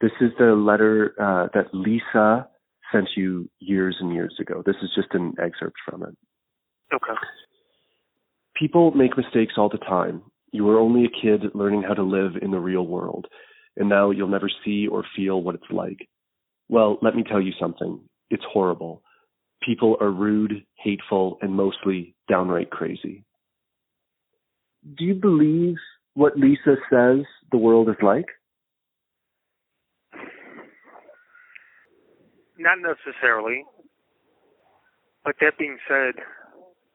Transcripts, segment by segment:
This is the letter uh, that Lisa sent you years and years ago. This is just an excerpt from it. Okay. People make mistakes all the time. You were only a kid learning how to live in the real world, and now you'll never see or feel what it's like. Well, let me tell you something. It's horrible. People are rude, hateful, and mostly downright crazy. Do you believe what Lisa says the world is like? Not necessarily. But that being said,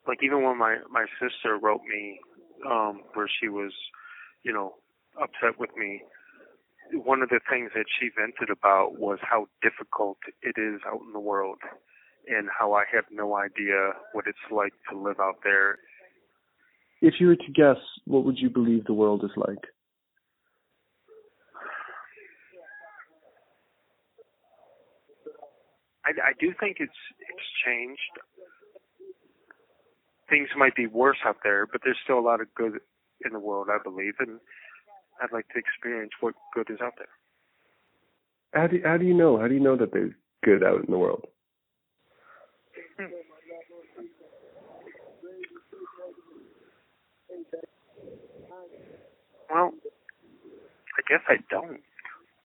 like even when my my sister wrote me um where she was, you know, upset with me, one of the things that she vented about was how difficult it is out in the world and how I have no idea what it's like to live out there. If you were to guess, what would you believe the world is like? I, I do think it's it's changed. Things might be worse out there, but there's still a lot of good in the world, I believe, and I'd like to experience what good is out there. How do how do you know? How do you know that there's good out in the world? Hmm. Well, I guess I don't.